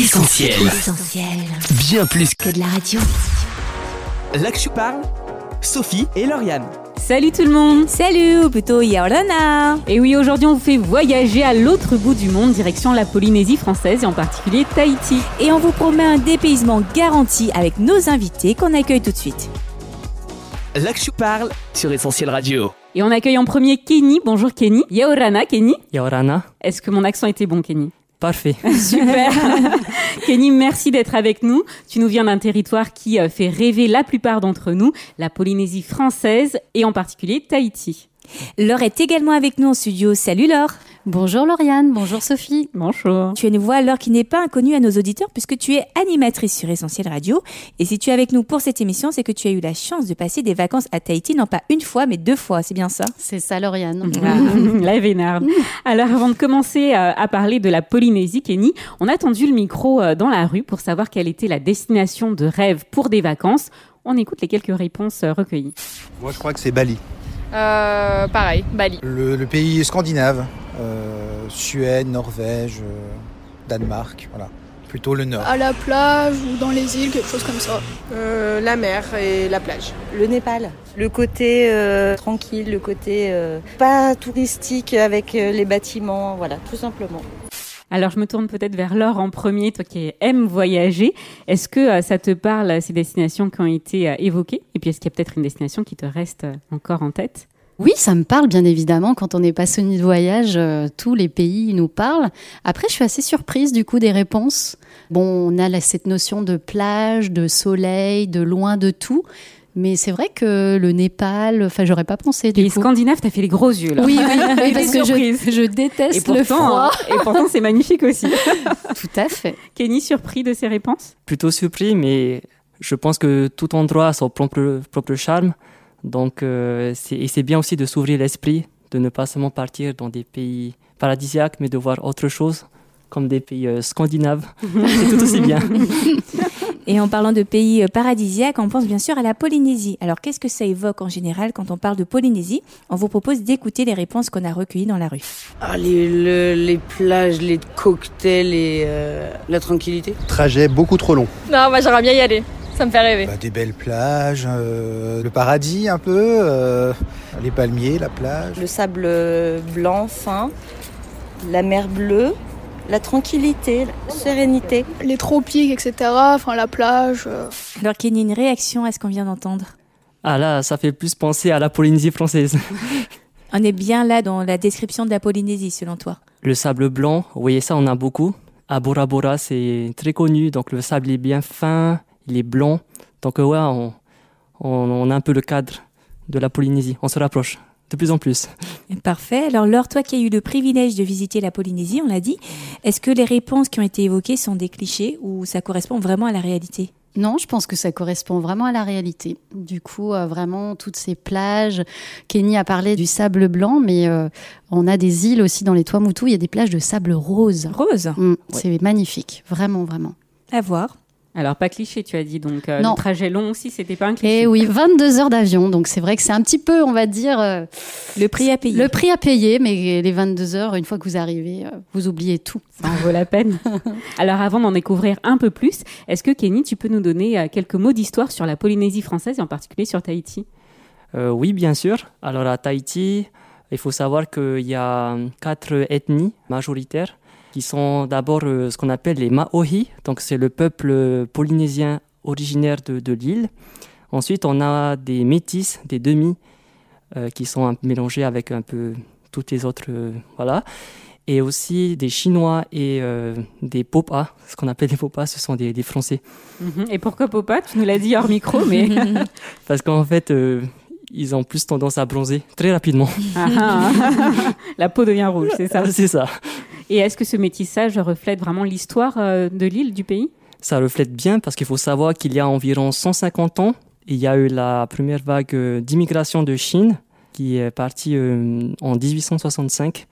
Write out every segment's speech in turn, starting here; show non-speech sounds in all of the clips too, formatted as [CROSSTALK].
Essentiel. Essentiel. Bien plus que de la radio. là que je parle, Sophie et Lauriane. Salut tout le monde Salut, ou plutôt Yaorana. Et oui, aujourd'hui on vous fait voyager à l'autre bout du monde, direction la Polynésie française et en particulier Tahiti. Et on vous promet un dépaysement garanti avec nos invités qu'on accueille tout de suite. Là que je parle sur Essentiel Radio. Et on accueille en premier Kenny. Bonjour Kenny. Yaorana Kenny. Yorana, Est-ce que mon accent était bon Kenny? Parfait. [LAUGHS] Super [LAUGHS] Kenny, merci d'être avec nous. Tu nous viens d'un territoire qui euh, fait rêver la plupart d'entre nous, la Polynésie française et en particulier Tahiti. Laure est également avec nous en studio. Salut Laure. Bonjour Lauriane, bonjour Sophie. Bonjour. Tu es une voix, Laure, qui n'est pas inconnue à nos auditeurs puisque tu es animatrice sur Essentiel Radio. Et si tu es avec nous pour cette émission, c'est que tu as eu la chance de passer des vacances à Tahiti, non pas une fois, mais deux fois. C'est bien ça? C'est ça Lauriane. [LAUGHS] la vénarde. Alors, avant de commencer euh, à parler de la Polynésie, Kenny, on a tendu le micro euh, dans la rue pour savoir quelle était la destination de rêve pour des vacances. On écoute les quelques réponses euh, recueillies. Moi, je crois que c'est Bali. Euh, pareil, Bali. Le, le pays scandinave, euh, Suède, Norvège, euh, Danemark, voilà. Plutôt le nord. à la plage ou dans les îles, quelque chose comme ça. Euh, la mer et la plage. Le Népal. Le côté euh, tranquille, le côté euh, pas touristique avec euh, les bâtiments, voilà, tout simplement. Alors, je me tourne peut-être vers Laure en premier, toi qui aimes voyager. Est-ce que euh, ça te parle, ces destinations qui ont été euh, évoquées? Et puis, est-ce qu'il y a peut-être une destination qui te reste euh, encore en tête? Oui, ça me parle bien évidemment. Quand on est passionné de voyage, euh, tous les pays nous parlent. Après, je suis assez surprise du coup des réponses. Bon, on a cette notion de plage, de soleil, de loin de tout. Mais c'est vrai que le Népal, enfin, j'aurais pas pensé du Les coup. Scandinaves, t'as fait les gros yeux, là. Oui, oui, [LAUGHS] oui, parce que surprise. je, je Et déteste le froid. hein, et pourtant, c'est magnifique aussi. [LAUGHS] Tout à fait. Kenny, surpris de ces réponses? Plutôt surpris, mais je pense que tout endroit a son propre, propre charme. Donc, euh, c'est- et c'est bien aussi de s'ouvrir l'esprit, de ne pas seulement partir dans des pays paradisiaques, mais de voir autre chose, comme des pays euh, scandinaves. [LAUGHS] c'est tout aussi bien. Et en parlant de pays euh, paradisiaques, on pense bien sûr à la Polynésie. Alors qu'est-ce que ça évoque en général quand on parle de Polynésie? On vous propose d'écouter les réponses qu'on a recueillies dans la rue. Ah, les, le- les plages, les cocktails et euh, la tranquillité? Trajet beaucoup trop long. Non, moi j'aimerais bien y aller. Ça me fait rêver. Bah, des belles plages, euh, le paradis un peu, euh, les palmiers, la plage. Le sable blanc fin, la mer bleue, la tranquillité, la sérénité. Les tropiques, etc. Enfin, la plage. euh. Alors Kenny, une réaction à ce qu'on vient d'entendre? Ah là, ça fait plus penser à la Polynésie française. [LAUGHS] On est bien là dans la description de la Polynésie selon toi. Le sable blanc, vous voyez ça, on a beaucoup. À Bora Bora, c'est très connu, donc le sable est bien fin, il est blanc. Donc euh, ouais, on, on, on a un peu le cadre de la Polynésie. On se rapproche de plus en plus. Parfait. Alors Laure, toi qui as eu le privilège de visiter la Polynésie, on l'a dit, est-ce que les réponses qui ont été évoquées sont des clichés ou ça correspond vraiment à la réalité? Non, je pense que ça correspond vraiment à la réalité. Du coup, euh, vraiment, toutes ces plages. Kenny a parlé du sable blanc, mais euh, on a des îles aussi dans les Tuamotu. Il y a des plages de sable rose. Rose, Mm, C'est magnifique, vraiment, vraiment. à voir. Alors, pas cliché, tu as dit. Donc, euh, Non. le trajet long aussi, c'était pas un cliché. Et oui, 22 heures d'avion, donc c'est vrai que c'est un petit peu, on va dire, euh, Le prix à payer. le prix à payer, mais les 22 heures, une fois que vous arrivez, euh, vous oubliez tout. Ça en vaut la peine. [LAUGHS] Alors, avant d'en découvrir un peu plus, est-ce que Kenny, tu peux nous donner euh, quelques mots d'histoire sur la Polynésie française et en particulier sur Tahiti? Euh, oui, bien sûr. Alors à Tahiti, il faut savoir qu'il y a quatre ethnies majoritaires qui sont d'abord euh, ce qu'on appelle les Maohi, donc c'est le peuple polynésien originaire de, de l'île. Ensuite, on a des métis, des demi, euh, qui sont un mélangés avec un peu toutes les autres, euh, voilà. Et aussi des Chinois et euh, des Popas. Ce qu'on appelle des Popas, ce sont des, des Français. Mhm. Et pourquoi Popa Tu nous l'as dit hors micro, mais. [LAUGHS] Parce qu'en fait, euh, ils ont plus tendance à bronzer très rapidement. Ah, ah. la peau devient rouge, c'est ça? [LAUGHS] c'est ça. Et est-ce que ce métissage reflète vraiment l'histoire euh, de l'île, du pays? Ça reflète bien parce qu'il faut savoir qu'il y a environ 150 ans, il y a eu la première vague euh, d'immigration de Chine qui est partie euh, en 1865.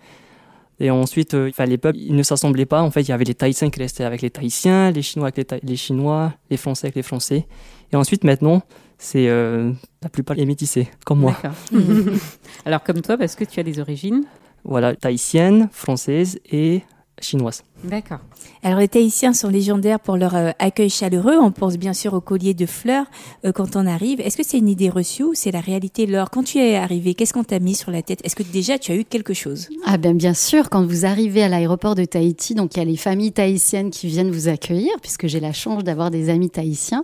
Et ensuite, enfin, les peuples ils ne s'assemblaient pas. En fait, il y avait les Tahitiens qui restaient avec les Tahitiens, les Chinois avec les, Thaï- les Chinois, les Français avec les Français. Et ensuite, maintenant, c'est euh, la plupart est métissés, comme moi. [LAUGHS] Alors, comme toi, parce que tu as des origines. Voilà, tahitienne, française et chinoise. D'accord. Alors les Tahitiens sont légendaires pour leur euh, accueil chaleureux. On pense bien sûr au collier de fleurs euh, quand on arrive. Est-ce que c'est une idée reçue ou c'est la réalité Laure, quand tu es arrivé, qu'est-ce qu'on t'a mis sur la tête? Est-ce que déjà tu as eu quelque chose? Ah ben bien sûr, quand vous arrivez à l'aéroport de Tahiti, donc il y a les familles tahitiennes qui viennent vous accueillir, puisque j'ai la chance d'avoir des amis tahitiens.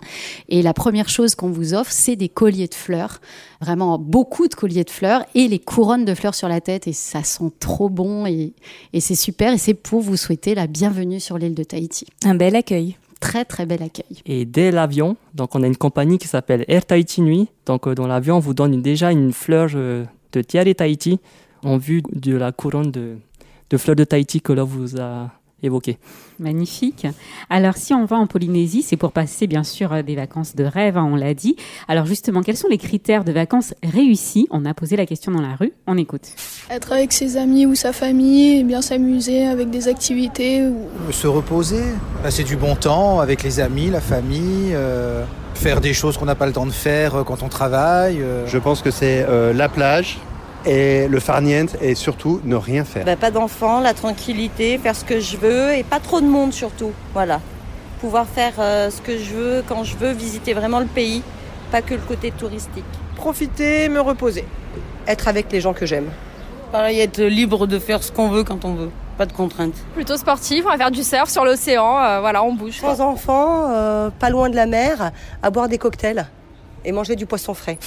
Et la première chose qu'on vous offre, c'est des colliers de fleurs. Vraiment beaucoup de colliers de fleurs et les couronnes de fleurs sur la tête. Et ça sent trop bon et, et c'est super. Et c'est pour vous souhaiter la bienvenue sur l'île de Tahiti. Un bel accueil. Très très bel accueil. Et dès l'avion, donc on a une compagnie qui s'appelle Air Tahiti Nuit. Donc euh, dans l'avion, on vous donne déjà une fleur euh, de Thierry Tahiti en vue de la couronne de, de fleurs de Tahiti que là vous a évoqué. Magnifique. Alors, si on va en Polynésie, c'est pour passer bien sûr des vacances de rêve, hein, on l'a dit. Alors, justement, quels sont les critères de vacances réussies On a posé la question dans la rue. On écoute. Être avec ses amis ou sa famille, bien s'amuser avec des activités. Ou... Se reposer, passer du bon temps avec les amis, la famille. Euh, faire des choses qu'on n'a pas le temps de faire euh, quand on travaille. Euh. Je pense que c'est euh, la plage, et le farniente et surtout ne rien faire. Bah, pas d'enfants, la tranquillité, faire ce que je veux et pas trop de monde surtout. Voilà. Pouvoir faire euh, ce que je veux quand je veux, visiter vraiment le pays, pas que le côté touristique. Profiter, me reposer. Être avec les gens que j'aime. Pareil, être libre de faire ce qu'on veut quand on veut. Pas de contraintes. Plutôt sportif, on va faire du surf sur l'océan, euh, voilà, on bouge. Sans enfants, euh, pas loin de la mer, à boire des cocktails et manger du poisson frais.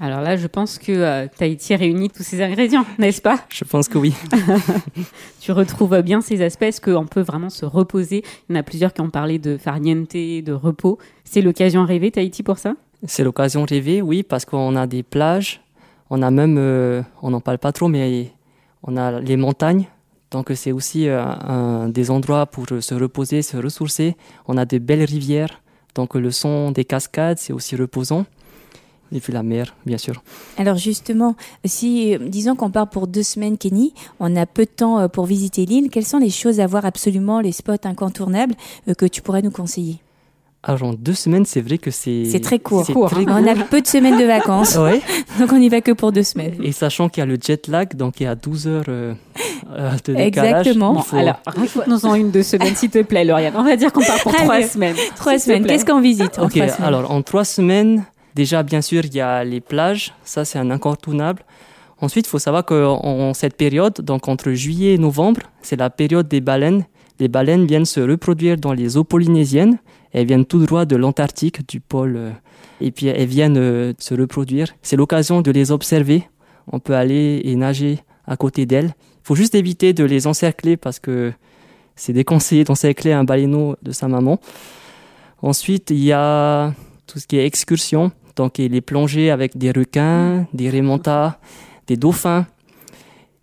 Alors là, je pense que euh, Tahiti réunit tous ces ingrédients, [LAUGHS] n'est-ce pas? Je pense que oui. [LAUGHS] tu retrouves bien ces aspects, est-ce qu'on peut vraiment se reposer? Il y en a plusieurs qui ont parlé de farniente, de repos. C'est l'occasion rêvée, Tahiti, pour ça? C'est l'occasion rêvée, oui, parce qu'on a des plages, on a même, euh, on n'en parle pas trop, mais on a les montagnes. Donc c'est aussi euh, un, des endroits pour se reposer, se ressourcer. On a de belles rivières, donc le son des cascades, c'est aussi reposant. Et puis la mer, bien sûr. Alors justement, si disons qu'on part pour deux semaines, Kenny, on a peu de temps euh, pour visiter l'île. Quelles sont les choses à voir absolument, les spots incontournables euh, que tu pourrais nous conseiller? Alors en deux semaines, c'est vrai que c'est C'est très court. c'est Court, très hein. On a peu de semaines de vacances, Ouais. [LAUGHS] donc on n'y va que pour deux semaines. Et sachant qu'il y a le jet lag, donc il y a 12 heures euh, euh, de décalage. Exactement. il Bon, faut- alors, raconte-nous-en une de semaine, s'il te plaît, Lauriane. On va dire qu'on part pour trois semaines. Trois semaines. Qu'est-ce qu'on visite en Ok, trois semaines? alors en trois semaines, déjà bien sûr, il y a les plages, ça c'est un incontournable. Ensuite, il faut savoir qu'en cette période, donc entre juillet et novembre, c'est la période des baleines. Les baleines viennent se reproduire dans les eaux polynésiennes. Elles viennent tout droit de l'Antarctique, du pôle, euh, et puis elles viennent euh, se reproduire. C'est l'occasion de les observer. On peut aller et nager à côté d'elles. Il faut juste éviter de les encercler parce que c'est déconseillé d'encercler un baleineau de sa maman. Ensuite, il y a tout ce qui est excursion, donc et les plongées avec des requins, des remontas, des dauphins.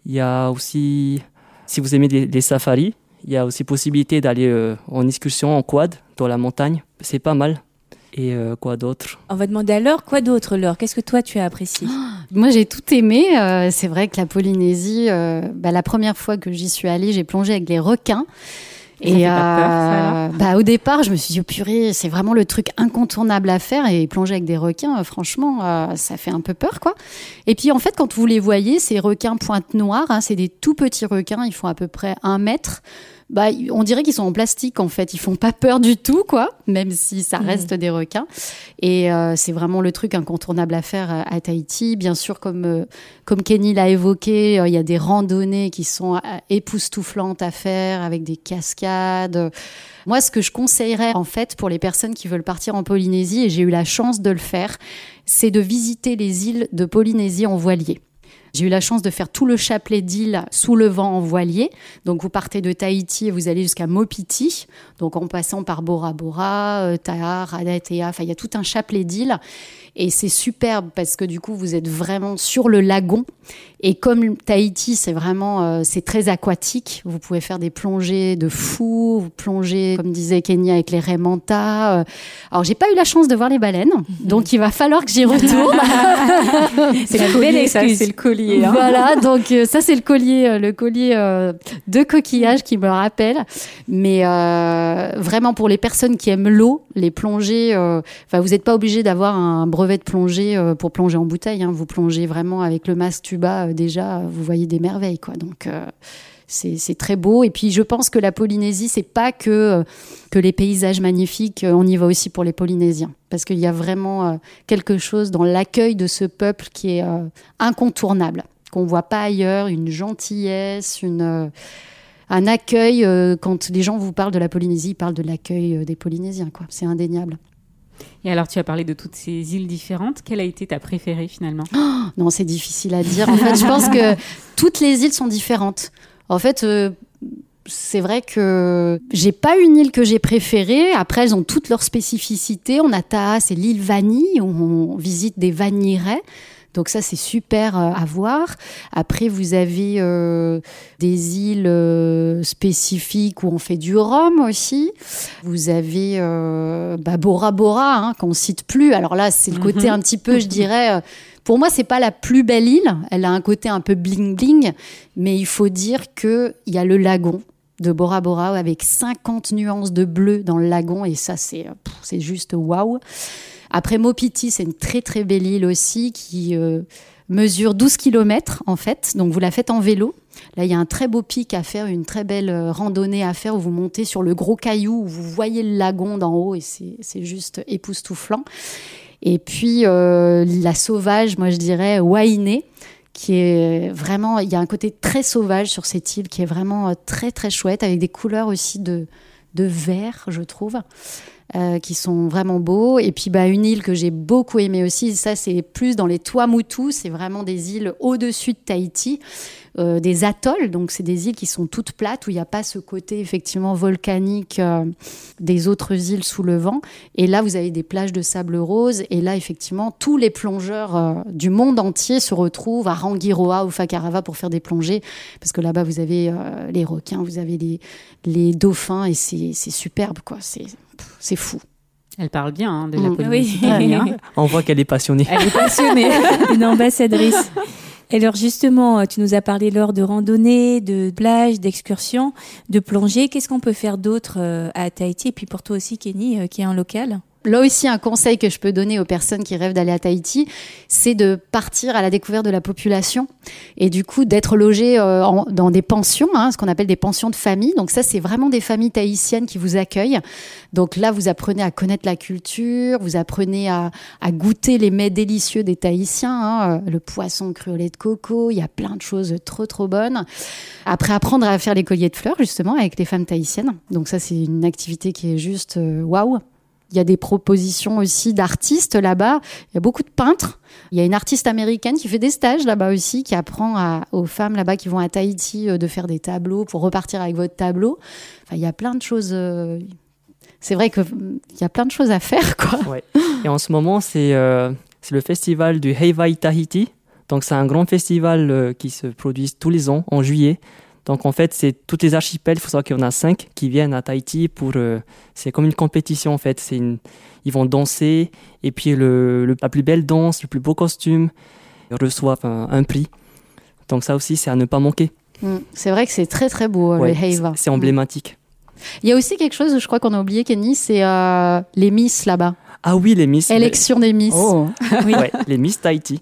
Il y a aussi, si vous aimez des- les safaris, il y a aussi possibilité d'aller euh, en excursion en quad dans la montagne. C'est pas mal. Et euh, quoi d'autre? On va demander à Laure quoi d'autre, Laure? Qu'est-ce que toi tu as apprécié? Moi, j'ai tout aimé. Euh, c'est vrai que la Polynésie, euh, bah, la première fois que j'y suis allée, j'ai plongé avec les requins. Peur, ça, alors? bah, au départ, je me suis dit, oh, purée, c'est vraiment le truc incontournable à faire. Et plonger avec des requins, euh, franchement, euh, ça fait un peu peur, quoi. Et puis, en fait, quand vous les voyez, ces requins pointe noire, hein, c'est des tout petits requins. Ils font à peu près un mètre. Bah, on dirait qu'ils sont en plastique, en fait. Ils font pas peur du tout, quoi. Même si ça reste des requins. Et euh, c'est vraiment le truc incontournable à faire euh, à Tahiti. Bien sûr, comme, euh, comme Kenny l'a évoqué, euh, il y a des randonnées qui sont époustouflantes à faire avec des cascades. Moi, ce que je conseillerais, en fait, pour les personnes qui veulent partir en Polynésie, et j'ai eu la chance de le faire, c'est de visiter les îles de Polynésie en voilier. J'ai eu la chance de faire tout le chapelet d'îles sous le vent en voilier. Donc vous partez de Tahiti et vous allez jusqu'à Mopiti, donc en passant par Bora Bora, euh, Taha, Radatea, enfin il y a tout un chapelet d'îles. Et c'est superbe parce que du coup vous êtes vraiment sur le lagon. Et comme Tahiti c'est vraiment euh, c'est très aquatique, vous pouvez faire des plongées de fou, vous plongez comme disait Kenya avec les raimentas. Euh, Alors j'ai pas eu la chance de voir les baleines, [LAUGHS] donc il va falloir que j'y retourne. [LAUGHS] C'est la le belle excuse. c'est le collier. hein. Voilà, donc euh, ça c'est le collier, euh, le collier de coquillage qui me rappelle. Mais vraiment pour les personnes qui aiment l'eau, les plongées, vous n'êtes pas obligé d'avoir un brevet de plongée euh, pour plonger en bouteille. hein. vous plongez vraiment avec le masque tuba euh, déjà, vous voyez des merveilles quoi. Donc euh, c'est très beau. Et puis je pense que la Polynésie, c'est pas que les paysages magnifiques. On y va aussi pour les Polynésiens, parce qu'il y a vraiment quelque chose dans l'accueil de ce peuple qui est incontournable, qu'on voit pas ailleurs. Une gentillesse, un accueil. quand les gens vous parlent de la Polynésie, ils parlent de l'accueil des Polynésiens. Quoi. C'est indéniable. Et alors, tu as parlé de toutes ces îles différentes. Quelle a été ta préférée finalement? Oh, Non, c'est difficile à dire. En fait, je pense que [LAUGHS] toutes les îles sont différentes. En fait, euh, c'est vrai que j'ai pas une île que j'ai préférée. Après, elles ont toutes leurs spécificités. On a Taha, c'est l'île Vanille, où on visite des vanilleraies. Donc ça, c'est super euh, à voir. Après, vous avez euh, des îles euh, spécifiques où on fait du rhum aussi. Vous avez bah, Bora Bora, hein, qu'on cite plus. Alors là, c'est le côté mhm. un petit peu, je dirais... Pour moi, c'est pas la plus belle île. Elle a un côté un peu bling bling, mais il faut dire que il y a le lagon de Bora Bora avec 50 nuances de bleu dans le lagon et ça, c'est c'est juste waouh. Après Mopiti, c'est une très très belle île aussi qui euh, mesure 12 km en fait. Donc vous la faites en vélo. Là, il y a un très beau pic à faire, une très belle euh, randonnée à faire où vous montez sur le gros caillou, où vous voyez le lagon d'en haut et c'est juste époustouflant. Et puis euh, la sauvage, moi je dirais Wainé, qui est vraiment, il y a un côté très sauvage sur cette île qui est vraiment très très chouette avec des couleurs aussi de, de vert, je trouve. Euh, qui sont vraiment beaux. Et puis bah, une île que j'ai beaucoup aimée aussi, ça c'est plus dans les Tuamotu, c'est vraiment des îles au-dessus de Tahiti, euh, des atolls, donc c'est des îles qui sont toutes plates, où il n'y a pas ce côté effectivement volcanique euh, des autres îles sous le vent. Et là, vous avez des plages de sable rose, et là, effectivement, tous les plongeurs du monde entier se retrouvent à Rangiroa ou Fakarava pour faire des plongées, parce que là-bas, vous avez les requins, vous avez les, les dauphins, et c'est superbe, quoi. C'est c'est fou. Elle parle bien hein, de la mm. Oui. [LAUGHS] On voit qu'elle est passionnée. Elle est passionnée. [LAUGHS] Une ambassadrice. Et alors justement, tu nous as parlé lors de randonnées, de plages, d'excursions, de plongées. Qu'est-ce qu'on peut faire d'autre euh, à Tahiti et puis pour toi aussi, Kenny, euh, qui est un local? Là aussi, un conseil que je peux donner aux personnes qui rêvent d'aller à Tahiti, c'est de partir à la découverte de la population et du coup d'être logé euh, dans des pensions, hein, ce qu'on appelle des pensions de famille. Donc ça, c'est vraiment des familles tahitiennes qui vous accueillent. Donc là, vous apprenez à connaître la culture, vous apprenez à, goûter les mets délicieux des Tahitiens, hein, euh, le poisson cru de coco, il y a plein de choses trop trop bonnes. Après, apprendre à faire les colliers de fleurs justement avec les femmes tahitiennes. Donc ça, c'est une activité qui est juste euh, waouh. Il y a des propositions aussi d'artistes là-bas. Il y a beaucoup de peintres. Il y a une artiste américaine qui fait des stages là-bas aussi, qui apprend aux femmes là-bas qui vont à Tahiti euh, de faire des tableaux pour repartir avec votre tableau. Enfin, il y a plein de choses. Euh, c'est vrai qu'il y a plein de choses à faire, quoi. Et en ce moment, c'est euh, le festival du Heivai Tahiti. Donc, c'est un grand festival qui se produit tous les ans en juillet. Donc en fait, c'est toutes les archipels. Il faut savoir qu'il y en a cinq qui viennent à Tahiti pour. Euh, c'est comme une compétition en fait. C'est une, ils vont danser et puis le, la plus belle danse, le plus beau costume, ils reçoivent un, prix. Donc ça aussi, c'est à ne pas manquer. Mm. C'est vrai que c'est très très beau euh, le Heiva. C'est emblématique. Il y a aussi quelque chose, je crois qu'on a oublié, Kenny, c'est euh, les Miss là-bas. Ah oui, les Miss. Élection des Miss. Oh. [LAUGHS] oui. les Miss Tahiti.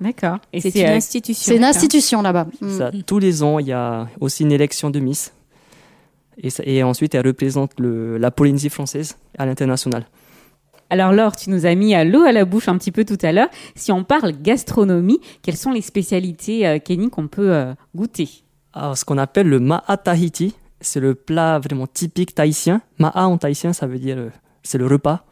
D'accord. c'est une institution. C'est une institution là-bas. Ça, tous les ans, il y a aussi une élection de Miss. Et, et ensuite, elle représente le, la Polynésie française à l'international. Alors Laure, tu nous as mis à l'eau à la bouche un petit peu tout à l'heure. Si on parle gastronomie, quelles sont les spécialités, euh, Kenny, qu'on peut euh, goûter? Alors, Ce qu'on appelle le ma'a tahiti, c'est le plat vraiment typique tahitien. Ma'a en tahitien, ça veut dire euh, c'est le repas.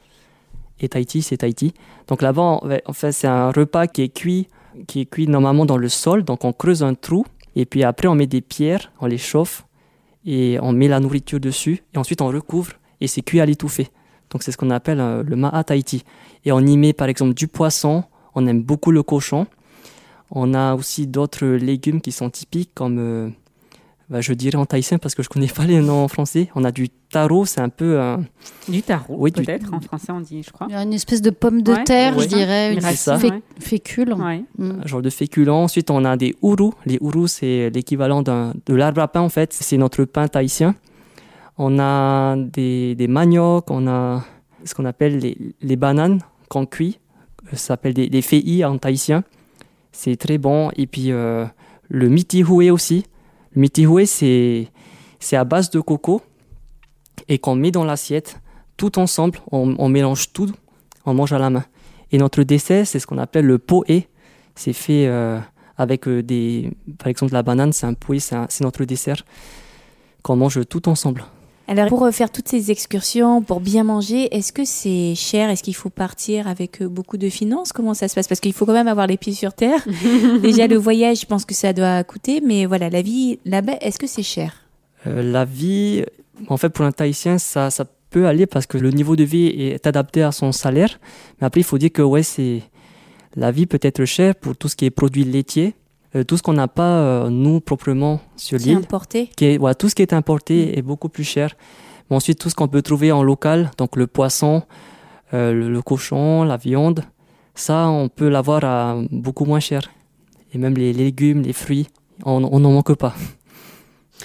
Et Tahiti, c'est Tahiti. Donc là-bas, c'est un repas qui est cuit qui est cuit normalement dans le sol. Donc on creuse un trou et puis après on met des pierres, on les chauffe et on met la nourriture dessus et ensuite on recouvre et c'est cuit à l'étouffée. Donc c'est ce qu'on appelle euh, le ma'a Tahiti. Et on y met par exemple du poisson, on aime beaucoup le cochon. On a aussi d'autres légumes qui sont typiques comme euh, bah, je dirais en thaïsien parce que je connais pas les noms en français. On a du taro, c'est un peu un... du taro. Oui, peut-être en français on dit, je crois. Il y a une espèce de pomme de terre, je dirais, une ça. fécule. Mm. Un genre de féculent. Ensuite, on a des ourous. Les ourous, c'est l'équivalent de l'arbre à pain en fait. C'est notre pain thaïsien. On a des, des maniocs, on a ce qu'on appelle les, les bananes qu'on cuit. Ça s'appelle des, des fei en thaïsien. C'est très bon. Et puis euh, le miti houé aussi Mitihue, c'est c'est à base de coco et qu'on met dans l'assiette tout ensemble. On, mélange tout, on mange à la main. Et notre dessert, c'est ce qu'on appelle le poé. C'est fait euh, avec euh, des, par exemple, la banane, c'est un poé, c'est notre dessert qu'on mange tout ensemble. Alors, pour euh, faire toutes ces excursions, pour bien manger, est-ce que c'est cher? Est-ce qu'il faut partir avec euh, beaucoup de finances? Comment ça se passe? Parce qu'il faut quand même avoir les pieds sur terre. [LAUGHS] Déjà, le voyage, je pense que ça doit coûter, mais voilà, la vie là-bas, est-ce que c'est cher? Euh, La vie, en fait, pour un Tahitien, ça, ça peut aller parce que le niveau de vie est adapté à son salaire. Mais après, il faut dire que ouais, c'est la vie peut être chère pour tout ce qui est produits laitiers. Tout ce qu'on n'a pas, nous, proprement sur l'île. Qui est importé qui est, voilà, Tout ce qui est importé est beaucoup plus cher. Mais ensuite, tout ce qu'on peut trouver en local, donc le poisson, euh, le, le, cochon, la viande, ça, on peut l'avoir à beaucoup moins cher. Et même les, légumes, les fruits, on n'en manque pas.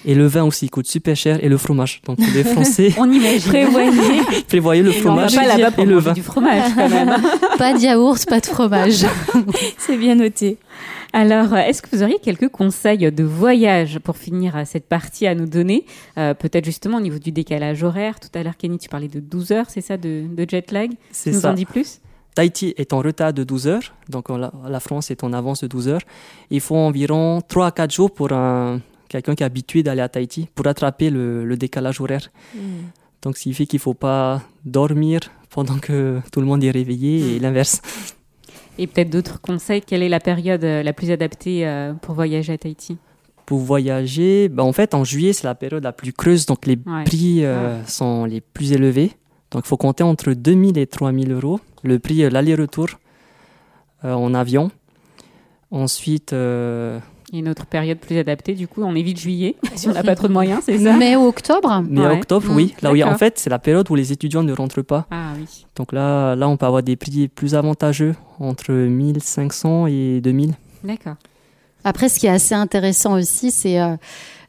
Et le vin aussi coûte super cher et le fromage. Donc les [LAUGHS] Français, on imagine. Prévoyez. [LAUGHS] prévoyez le fromage on va pas là-bas pour et le vin. du fromage quand même. [LAUGHS] pas de yaourt, pas de fromage. C'est bien noté. Alors, est-ce que vous auriez quelques conseils de voyage pour finir cette partie à nous donner? Euh, Peut-être justement au niveau du décalage horaire. Tout à l'heure, Kenny, tu parlais de 12 heures, c'est ça, de, de, jet lag? C'est nous ça. en dis plus? Tahiti est en retard de 12 heures, donc la, la, France est en avance de 12 heures. Il faut environ 3 à 4 jours pour un, quelqu'un qui est habitué d'aller à Tahiti pour rattraper le, le décalage horaire. Mm. Donc, ce qui fait qu'il ne faut pas dormir pendant que tout le monde est réveillé et l'inverse. Et peut-être d'autres conseils, quelle est la période la plus adaptée pour voyager à Tahiti? Pour voyager, bah en fait en juillet c'est la période la plus creuse, donc les ouais. prix euh, ouais. sont les plus élevés. Donc il faut compter entre 2000 et 3000 euros le prix euh, l'aller-retour euh, en avion. Ensuite... Euh, et une autre période plus adaptée, du coup, on évite juillet, [LAUGHS] si on n'a pas trop de moyens, c'est ça Mai ou octobre? Mai Ouais. octobre, Mmh, oui. Là, oui. En fait, c'est la période où les étudiants ne rentrent pas. Ah oui. Donc là, là, on peut avoir des prix plus avantageux, entre 1500 et 2000. D'accord. Après, ce qui est assez intéressant aussi, c'est euh,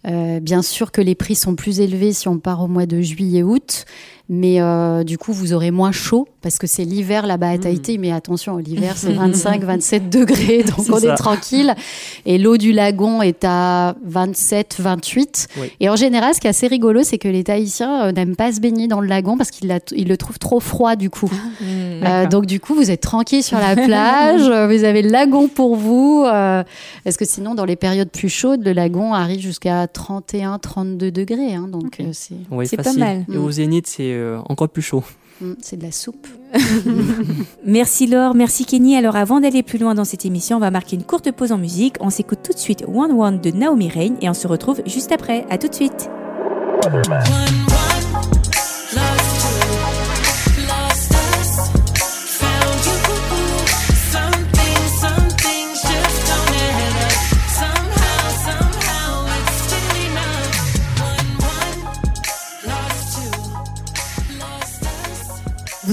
euh, bien sûr que les prix sont plus élevés si on part au mois de juillet-août, mais euh, du coup, vous aurez moins chaud parce que c'est l'hiver là-bas à Tahiti. Mais attention, l'hiver, c'est [LAUGHS] 25-27 degrés, donc on ça. est tranquille. Et l'eau du lagon est à 27-28. Oui. Et en général, ce qui est assez rigolo, c'est que les Tahitiens euh, n'aiment pas se baigner dans le lagon parce qu'ils ils le trouvent trop froid du coup. Euh, D'accord. donc du coup, vous êtes tranquille sur la plage, euh, [LAUGHS] vous avez le lagon pour vous, euh, parce que sinon, dans les périodes plus chaudes, le lagon arrive jusqu'à 31-32 degrés. hein, donc euh, c'est Oui, pas mal. Et au zénith, c'est euh, encore plus chaud. mm, c'est de la soupe. [LAUGHS] Merci Laure, merci Kenny. Alors avant d'aller plus loin dans cette émission, on va marquer une courte pause en musique. On s'écoute tout de suite One One de Naomi Rain et on se retrouve juste après. À tout de suite.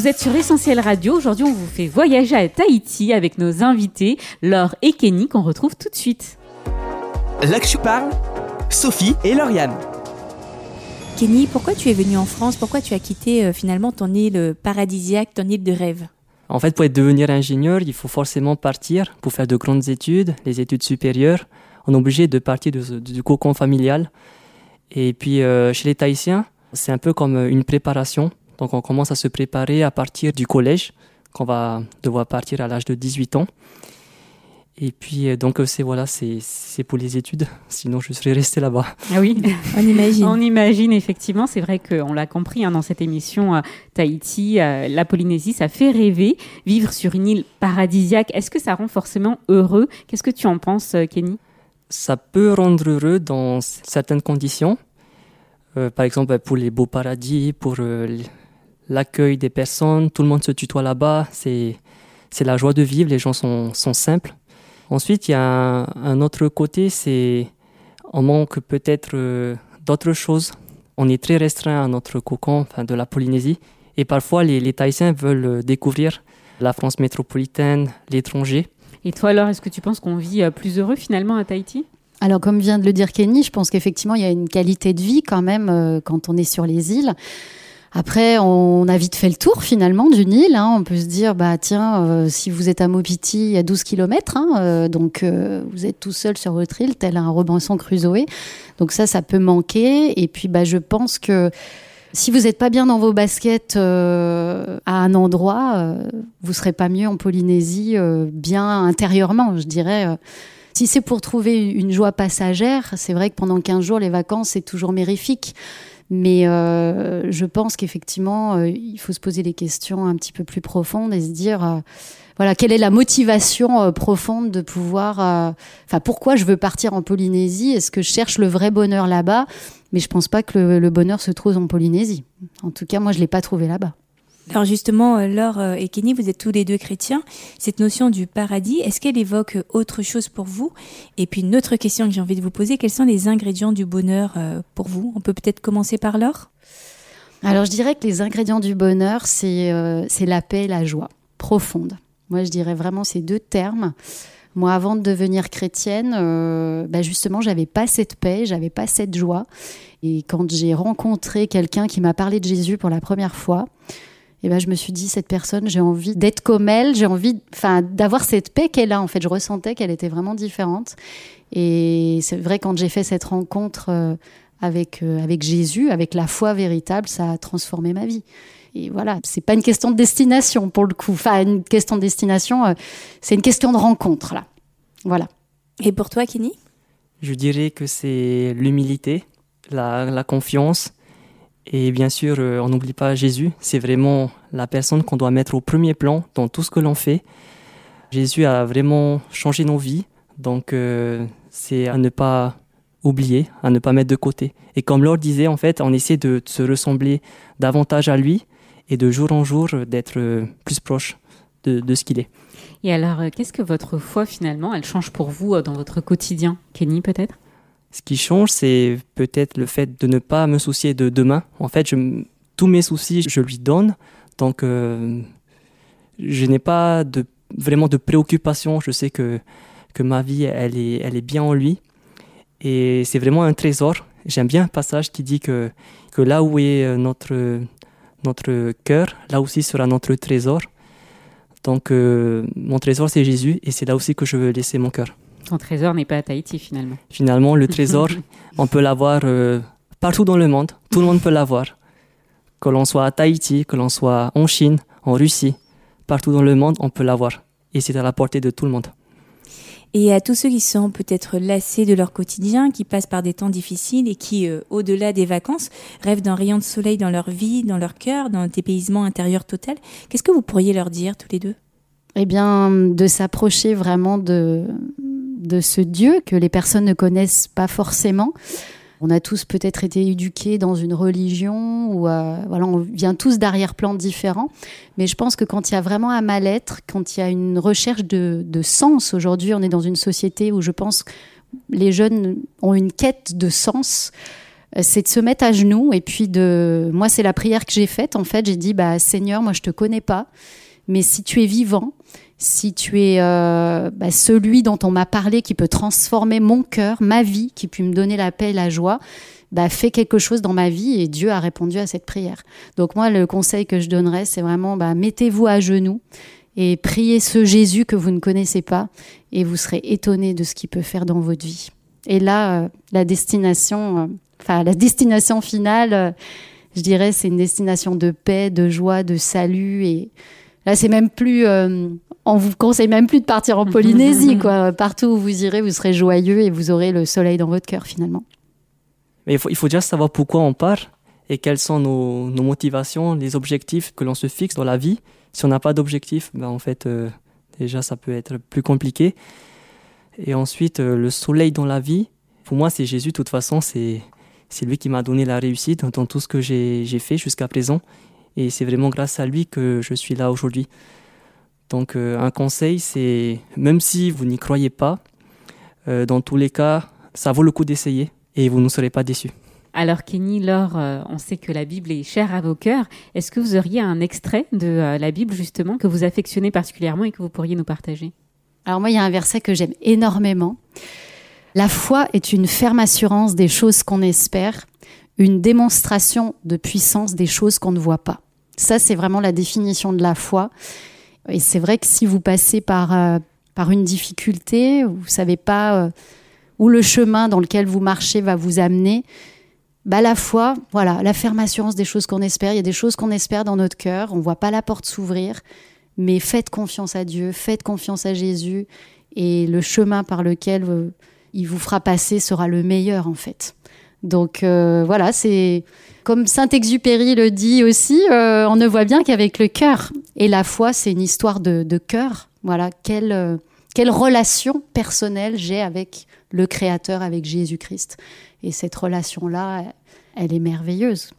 Vous êtes sur Essentiel Radio. Aujourd'hui, on vous fait voyager à Tahiti avec nos invités, Laure et Kenny, qu'on retrouve tout de suite. Là que je parle, Sophie et Lauriane. Kenny, pourquoi tu es venu en France? Pourquoi tu as quitté euh, finalement ton île paradisiaque, ton île de rêve? En fait, pour être devenir ingénieur, il faut forcément partir pour faire de grandes études, les études supérieures. On est obligé de partir de- du cocon familial. Et puis, euh, chez les Tahitiens, c'est un peu comme euh, une préparation. Donc, on commence à se préparer à partir du collège, qu'on va devoir partir à l'âge de 18 ans. Et puis, euh, donc, euh, c'est voilà, c'est c'est pour les études. [LAUGHS] Sinon, je serais resté là-bas. Ah oui, [LAUGHS] On imagine. on imagine effectivement. C'est vrai qu'on l'a compris hein, dans cette émission, euh, Tahiti, euh, la Polynésie, ça fait rêver. Vivre sur une île paradisiaque, est-ce que ça rend forcément heureux? Qu'est-ce que tu en penses, euh, Kenny? Ça peut rendre heureux dans certaines conditions. Euh, par exemple, pour les beaux paradis, pour euh, l'accueil des personnes, tout le monde se tutoie là-bas, c'est c'est la joie de vivre, les gens sont, sont simples. Ensuite, il y a un, un autre côté, c'est on manque peut-être euh, d'autres choses. On est très restreint à notre cocon enfin, de la Polynésie et parfois les, les Tahitiens veulent euh, découvrir la France métropolitaine, l'étranger. Et toi, alors, est-ce que tu penses qu'on vit euh, plus heureux finalement à Tahiti? Alors, comme vient de le dire Kenny, je pense qu'effectivement, il y a une qualité de vie quand même euh, quand on est sur les îles. Après, on a vite fait le tour finalement du Nil. Hein. On peut se dire, bah tiens, euh, si vous êtes à Mopiti, il y a 12 km, hein, euh, donc euh, vous êtes tout seul sur votre île, tel un Robinson Crusoe. Donc ça, ça peut manquer. Et puis, bah, je pense que si vous n'êtes pas bien dans vos baskets à un endroit, vous serez pas mieux en Polynésie, bien intérieurement, je dirais. Si c'est pour trouver une joie passagère, c'est vrai que pendant 15 jours, les vacances, c'est toujours mérifique. Mais euh, je pense qu'effectivement, euh, il faut se poser des questions un petit peu plus profondes et se dire, euh, voilà, quelle est la motivation profonde de pouvoir, enfin, pourquoi je veux partir en Polynésie? Est-ce que je cherche le vrai bonheur là-bas? Mais je pense pas que le, le bonheur se trouve en Polynésie. En tout cas, moi, je l'ai pas trouvé là-bas. Alors justement, euh, Laure euh, et Kenny, vous êtes tous les deux chrétiens. Cette notion du paradis, est-ce qu'elle évoque autre chose pour vous? Et puis une autre question que j'ai envie de vous poser, quels sont les ingrédients du bonheur euh, pour vous? On peut peut-être commencer par Laure? Alors je dirais que les ingrédients du bonheur, c'est la paix et la joie profonde. Moi, je dirais vraiment ces deux termes. Moi, avant de devenir chrétienne, euh, bah justement, j'avais pas cette paix, j'avais pas cette joie. Et quand j'ai rencontré quelqu'un qui m'a parlé de Jésus pour la première fois, et ben je me suis dit cette personne j'ai envie d'être comme elle j'ai envie enfin d'avoir cette paix qu'elle a en fait. Je ressentais qu'elle était vraiment différente. Et c'est vrai quand j'ai fait cette rencontre euh, avec euh, avec Jésus avec la foi véritable ça a transformé ma vie. Et voilà c'est pas une question de destination pour le coup. Enfin une question de destination euh, c'est une question de rencontre là. Voilà. Et pour toi Kini je dirais que c'est l'humilité la, la confiance et bien sûr, euh, on n'oublie pas Jésus, c'est vraiment la personne qu'on doit mettre au premier plan dans tout ce que l'on fait. Jésus a vraiment changé nos vies, donc euh, c'est à ne pas oublier, à ne pas mettre de côté. Et comme Laure disait, en fait, on essaie de se ressembler davantage à lui et de jour en jour d'être euh, plus proche de ce qu'il est. Et alors, qu'est-ce que votre foi finalement, elle change pour vous dans votre quotidien? Kenny peut-être? Ce qui change, c'est peut-être le fait de ne pas me soucier de demain. En fait, je, tous mes soucis, je lui donne. Donc, euh, je n'ai pas vraiment de préoccupation. Je sais que, ma vie, elle est, bien en lui. Et c'est vraiment un trésor. J'aime bien un passage qui dit que, là où est euh, notre, notre cœur, là aussi sera notre trésor. Donc, euh, mon trésor, c'est Jésus. Et c'est là aussi que je veux laisser mon cœur. Ton trésor n'est pas à Tahiti finalement. Finalement, le trésor, [LAUGHS] on peut l'avoir euh, partout dans le monde. Tout le monde peut l'avoir. Que l'on soit à Tahiti, que l'on soit en Chine, en Russie, partout dans le monde, on peut l'avoir. Et c'est à la portée de tout le monde. Et à tous ceux qui sont peut-être lassés de leur quotidien, qui passent par des temps difficiles et qui, euh, au-delà des vacances, rêvent d'un rayon de soleil dans leur vie, dans leur cœur, d'un dépaysement intérieur total, qu'est-ce que vous pourriez leur dire tous les deux? Eh bien, de s'approcher vraiment de, de ce Dieu que les personnes ne connaissent pas forcément. On a tous peut-être été éduqués dans une religion ou euh, voilà, on vient tous d'arrière-plans différents. Mais je pense que quand il y a vraiment un mal-être, quand il y a une recherche de, sens, aujourd'hui on est dans une société où je pense les jeunes ont une quête de sens euh, c'est de se mettre à genoux et puis de moi c'est la prière que j'ai faite en fait j'ai dit bah Seigneur moi je te connais pas mais si tu es vivant si tu es euh, bah, celui dont on m'a parlé qui peut transformer mon cœur, ma vie, qui peut me donner la paix et la joie, bah, fais quelque chose dans ma vie et Dieu a répondu à cette prière. Donc moi, le conseil que je donnerais, c'est vraiment bah, mettez-vous à genoux et priez ce Jésus que vous ne connaissez pas et vous serez étonné de ce qu'il peut faire dans votre vie. Et là, euh, la destination, euh, enfin la destination finale, je dirais, c'est une destination de paix, de joie, de salut et Là, c'est même plus on vous conseille même plus de partir en Polynésie, [LAUGHS] quoi. Partout où vous irez, vous serez joyeux et vous aurez le soleil dans votre cœur, finalement. Mais il faut, il faut déjà savoir pourquoi on part et quelles sont nos, motivations, les objectifs que l'on se fixe dans la vie. Si on n'a pas d'objectif, ben en fait, euh, déjà, ça peut être plus compliqué. Et ensuite, euh, le soleil dans la vie, pour moi, c'est Jésus. De toute façon, c'est, c'est lui qui m'a donné la réussite dans tout ce que j'ai, j'ai fait jusqu'à présent. Et c'est vraiment grâce à lui que je suis là aujourd'hui. Donc euh, un conseil, c'est même si vous n'y croyez pas, euh, dans tous les cas, ça vaut le coup d'essayer et vous ne serez pas déçus. Alors Kenny, Laure, euh, on sait que la Bible est chère à vos cœurs. Est-ce que vous auriez un extrait de la Bible justement que vous affectionnez particulièrement et que vous pourriez nous partager? Alors moi, il y a un verset que j'aime énormément. La foi est une ferme assurance des choses qu'on espère, une démonstration de puissance des choses qu'on ne voit pas. Ça, c'est vraiment la définition de la foi. Et c'est vrai que si vous passez par, euh, par une difficulté, vous savez pas euh, où le chemin dans lequel vous marchez va vous amener, bah la foi, voilà, la ferme assurance des choses qu'on espère. Il y a des choses qu'on espère dans notre cœur, on voit pas la porte s'ouvrir, mais faites confiance à Dieu, faites confiance à Jésus, et le chemin par lequel euh, il vous fera passer sera le meilleur en fait. Donc euh, voilà, c'est comme Saint-Exupéry le dit aussi, euh, on ne voit bien qu'avec le cœur. Et la foi, c'est une histoire de, de cœur. Voilà, quelle, euh, quelle relation personnelle j'ai avec le Créateur, avec Jésus-Christ. Et cette relation-là, elle est merveilleuse.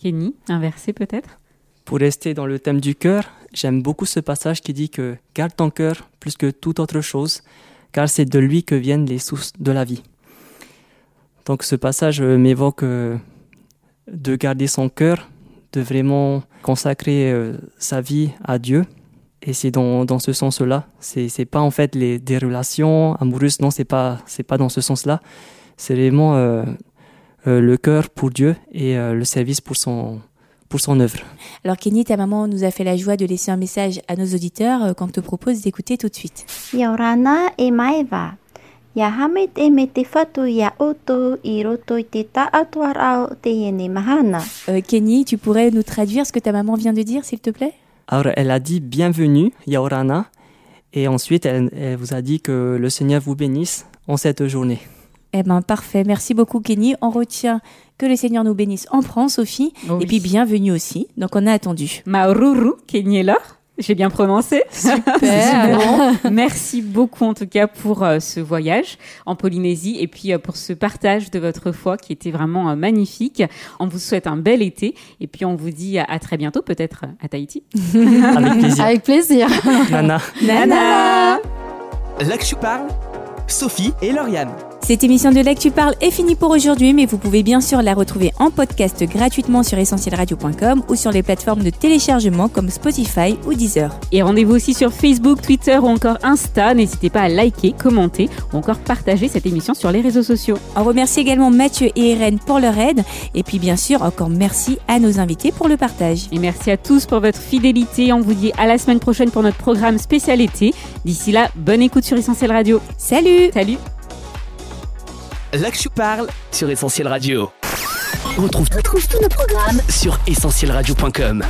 Kenny, un verset peut-être? Pour rester dans le thème du cœur, j'aime beaucoup ce passage qui dit que garde ton cœur plus que toute autre chose, car c'est de lui que viennent les sources de la vie. Donc ce passage euh, m'évoque euh, de garder son cœur, de vraiment consacrer euh, sa vie à Dieu. Et c'est dans, dans ce sens-là. C'est, c'est pas en fait les, des relations amoureuses, non, c'est pas, c'est pas dans ce sens-là. C'est vraiment euh, euh, le cœur pour Dieu et euh, le service pour son, pour son œuvre. Alors Kenny, ta maman nous a fait la joie de laisser un message à nos auditeurs euh, qu'on te propose d'écouter tout de suite. Yaurana e maiva. Ia hamit e me te ia oto i roto i te taatuarao te iene mahana. Euh, Kenny, tu pourrais nous traduire ce que ta maman vient de dire, s'il te plaît? Alors elle a dit bienvenue, Yaorana, et ensuite elle, elle vous a dit que le Seigneur vous bénisse en cette journée. Eh ben parfait, merci beaucoup Kenny. On retient que le Seigneur nous bénisse en France, Sophie, Oh et puis bienvenue aussi. Donc on a attendu. Maururu, Kenny est là? J'ai bien prononcé. Super. [LAUGHS] Merci beaucoup en tout cas pour euh, ce voyage en Polynésie et puis euh, pour ce partage de votre foi qui était vraiment euh, magnifique. On vous souhaite un bel été et puis on vous dit à, à très bientôt, peut-être à Tahiti. Avec [LAUGHS] plaisir. Avec plaisir. Nana. Nana L'Actu parle, Sophie et Lauriane. Cette émission de L'actu parle est finie pour aujourd'hui, mais vous pouvez bien sûr la retrouver en podcast gratuitement sur essentielradio.com ou sur les plateformes de téléchargement comme Spotify ou Deezer. Et rendez-vous aussi sur Facebook, Twitter ou encore Insta. N'hésitez pas à liker, commenter ou encore partager cette émission sur les réseaux sociaux. On remercie également Mathieu et Irène pour leur aide, et puis bien sûr encore merci à nos invités pour le partage. Et merci à tous pour votre fidélité. On vous dit à la semaine prochaine pour notre programme spécial été. D'ici là, bonne écoute sur Essentiel Radio. Salut Salut L'Actu parle sur Essentiel Radio. On retrouve tous nos programmes sur essentielradio.com.